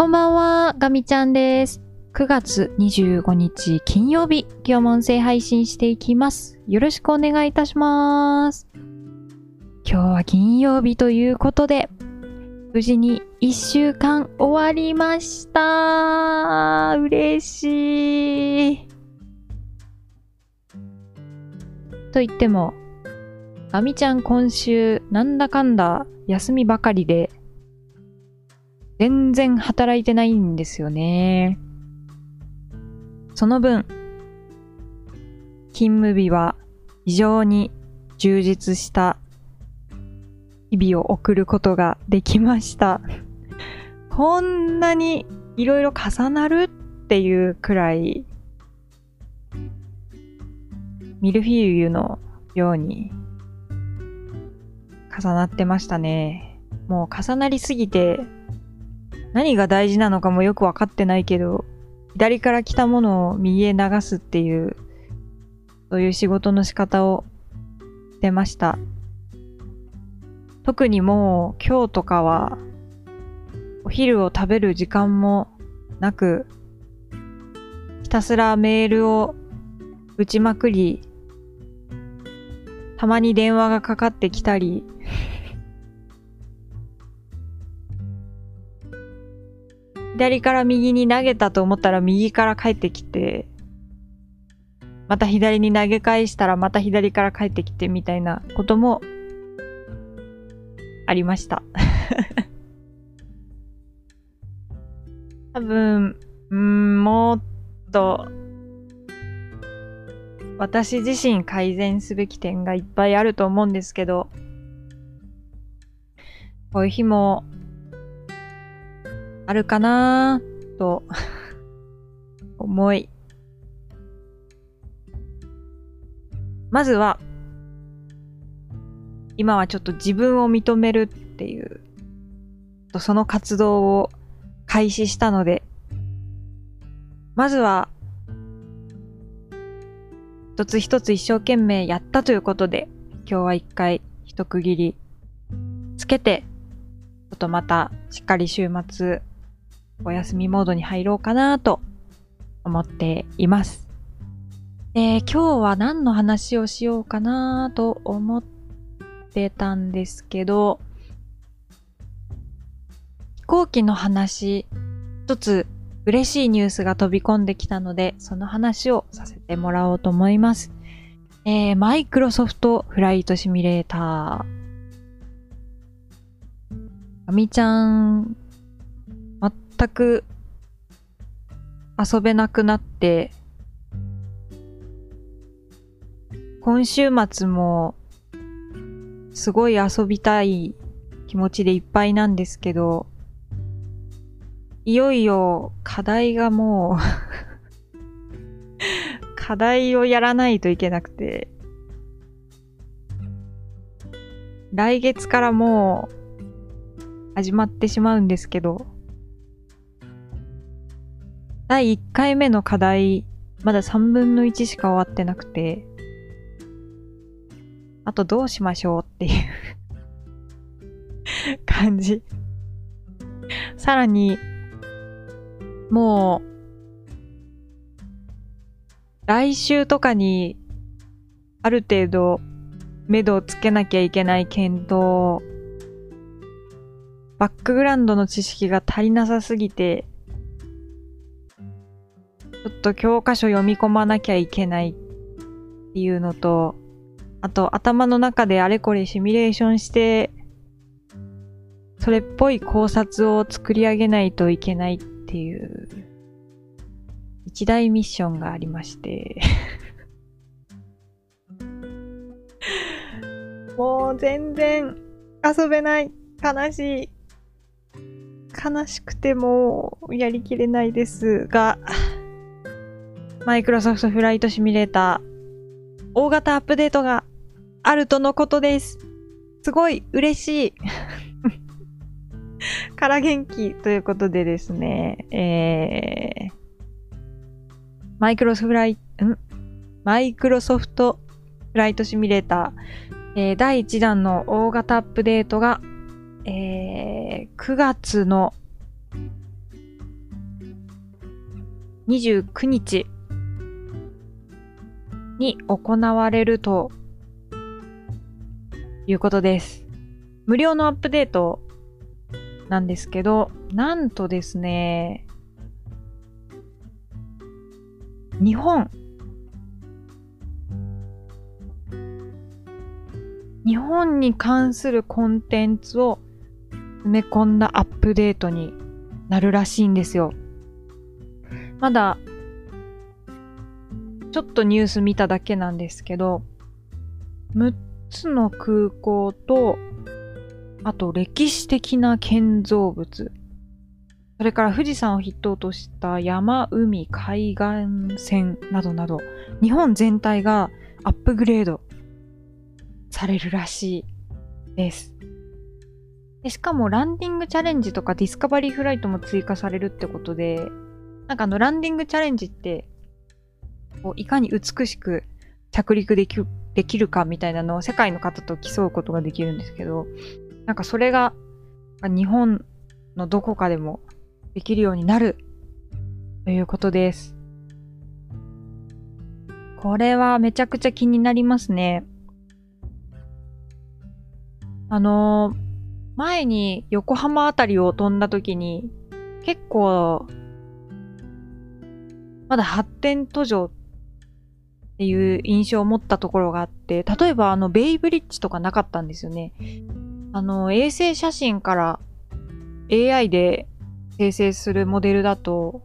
こんばんは、ガミちゃんです。9月25日金曜日、今日も音声配信していきます。よろしくお願いいたします。今日は金曜日ということで、無事に1週間終わりました。嬉しい。と言っても、ガミちゃん今週なんだかんだ休みばかりで全然働いてないんですよね。その分、勤務日は非常に充実した日々を送ることができました。こんなにいろいろ重なるっていうくらい、ミルフィーユのように重なってましたね。もう重なりすぎて何が大事なのかもよくわかってないけど、左から来たものを右へ流すっていう、そういう仕事の仕方をしてました。特にもう今日とかは、お昼を食べる時間もなく、ひたすらメールを打ちまくり、たまに電話がかかってきたり、左から右に投げたと思ったら右から帰ってきて、また左に投げ返したらまた左から帰ってきてみたいなこともありました。多分、うん、もっと私自身改善すべき点がいっぱいあると思うんですけど、こういう日もあるかな？と思い。まずは、今はちょっと自分を認めるっていう、その活動を開始したので、まずは、一つ一つ一生懸命やったということで、今日は一回一区切りつけて、ちょっとまたしっかり週末お休みモードに入ろうかなと思っています。で、今日は何の話をしようかなと思ってたんですけど、飛行機の話、一つ嬉しいニュースが飛び込んできたので、その話をさせてもらおうと思います。えー、マイクロソフトフライトシミュレーター。あみちゃん、全く遊べなくなって、今週末もすごい遊びたい気持ちでいっぱいなんですけど、いよいよ課題がもう 課題をやらないといけなくて、来月からもう始まってしまうんですけど、第1回目の課題、まだ3分の1しか終わってなくて、あとどうしましょうっていう感じ。さらに、もう、来週とかに、ある程度、目処をつけなきゃいけない検討、バックグラウンドの知識が足りなさすぎて、ちょっと教科書読み込まなきゃいけないっていうのと、あと頭の中であれこれシミュレーションして、それっぽい考察を作り上げないといけないっていう、一大ミッションがありまして。もう全然遊べない。悲しい。悲しくてもやりきれないですが、マイクロソフトフライトシミュレーター、大型アップデートがあるとのことです。すごい嬉しい。から元気ということでですね、えー、マイクロソフライ、ん？マイクロソフトフライトシミュレーター、えー第1弾の大型アップデートが、えー9月の29日に行われるということです。無料のアップデートなんですけど、なんとですね、日本日本に関するコンテンツを埋め込んだアップデートになるらしいんですよ。まだ、ちょっとニュース見ただけなんですけど、6つの空港と、あと歴史的な建造物、それから富士山を筆頭とした山、海、海岸線などなど、日本全体がアップグレードされるらしいです。でしかもランディングチャレンジとかディスカバリーフライトも追加されるってことで、なんかあのランディングチャレンジって、こういかに美しく着陸できできるかみたいなのを世界の方と競うことができるんですけど、なんかそれが日本のどこかでもできるようになるということです。これはめちゃくちゃ気になりますね。あのー、前に横浜あたりを飛んだ時に、結構、まだ発展途上っていう印象を持ったところがあって、例えばあの、ベイブリッジとかなかったんですよね。あの、衛星写真から AI で生成するモデルだと、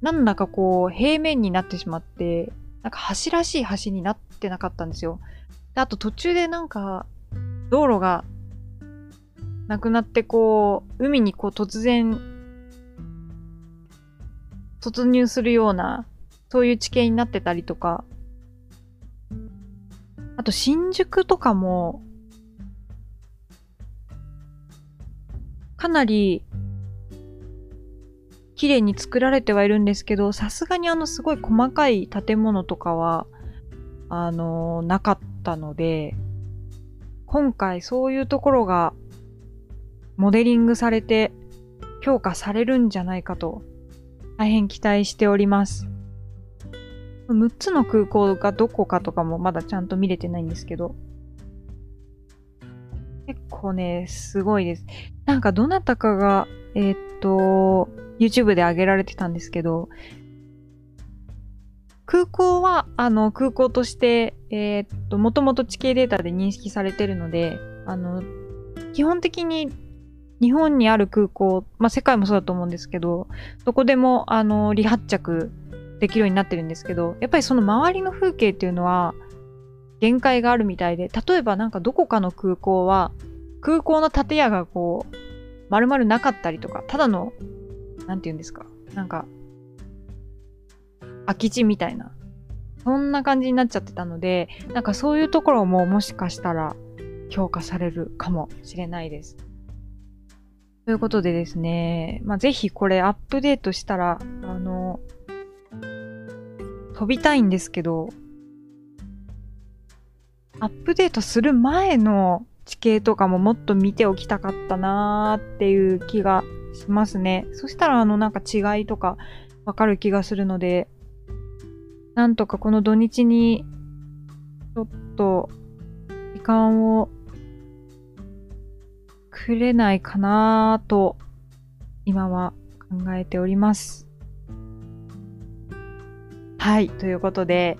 なんだかこう、平面になってしまって、なんか橋らしい橋になってなかったんですよ。であと途中でなんか、道路がなくなってこう、海にこう突然、突入するような、そういう地形になってたりとか、あと新宿とかも、かなり綺麗に作られてはいるんですけど、さすがにあのすごい細かい建物とかは、あのー、なかったので、今回そういうところがモデリングされて評価されるんじゃないかと大変期待しております。6つの空港がどこかとかもまだちゃんと見れてないんですけど、結構ね、すごいです。なんかどなたかが、えー、っと、YouTube で上げられてたんですけど、空港は、あの、空港として、えー、っと、もともと地形データで認識されてるので、あの、基本的に日本にある空港、まあ、世界もそうだと思うんですけど、どこでも、あの、離発着できるようになってるんですけど、やっぱりその周りの風景っていうのは、限界があるみたいで、例えばなんかどこかの空港は、空港の建屋がこう、丸々なかったりとか、ただの、なんて言うんですか、なんか、空き地みたいな。そんな感じになっちゃってたので、なんかそういうところももしかしたら評価されるかもしれないです。ということでですね、まあ、ぜひこれアップデートしたら、飛びたいんですけど、アップデートする前の地形とかももっと見ておきたかったなーっていう気がしますね。そしたらあのなんか違いとかわかる気がするので、なんとかこの土日に、ちょっと、時間をくれないかなと、今は考えております。はい、ということで、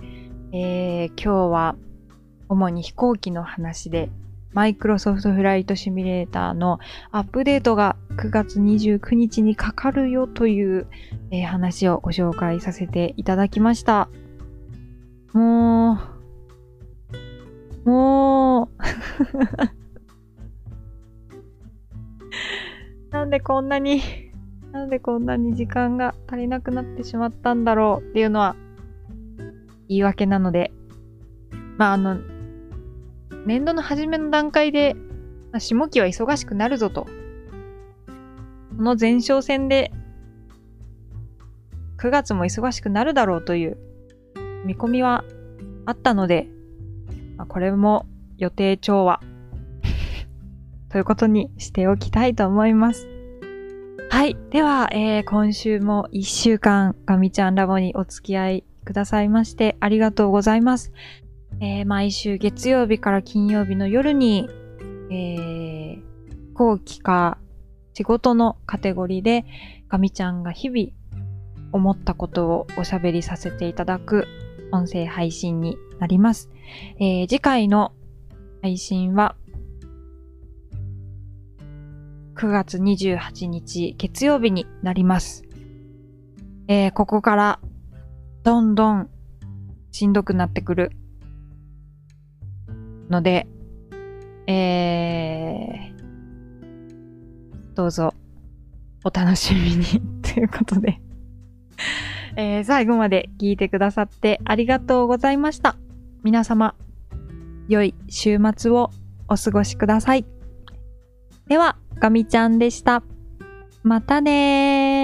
えー、今日は主に飛行機の話で、マイクロソフトフライトシミュレーターのアップデートが9月29日にかかるよという、えー、話をご紹介させていただきました。もう、もう、なんでこんなに、なんでこんなに時間が足りなくなってしまったんだろうっていうのは言い訳なので、まああの、年度の初めの段階で、まあ、下期は忙しくなるぞと。この前哨戦で、9月も忙しくなるだろうという見込みはあったので、まあ、これも予定調和 ということにしておきたいと思います。はい。では、えー今週も一週間、ガミちゃんラボにお付き合いくださいましてありがとうございます。えー毎週月曜日から金曜日の夜に、えー後期か仕事のカテゴリーで、ガミちゃんが日々思ったことをおしゃべりさせていただく音声配信になります。えー次回の配信は9月28日月曜日になります。えーここからどんどんしんどくなってくるので、えーどうぞお楽しみに ということで、えー最後まで聞いてくださってありがとうございました。皆様、良い週末をお過ごしください。では、ガミちゃんでした。またねー。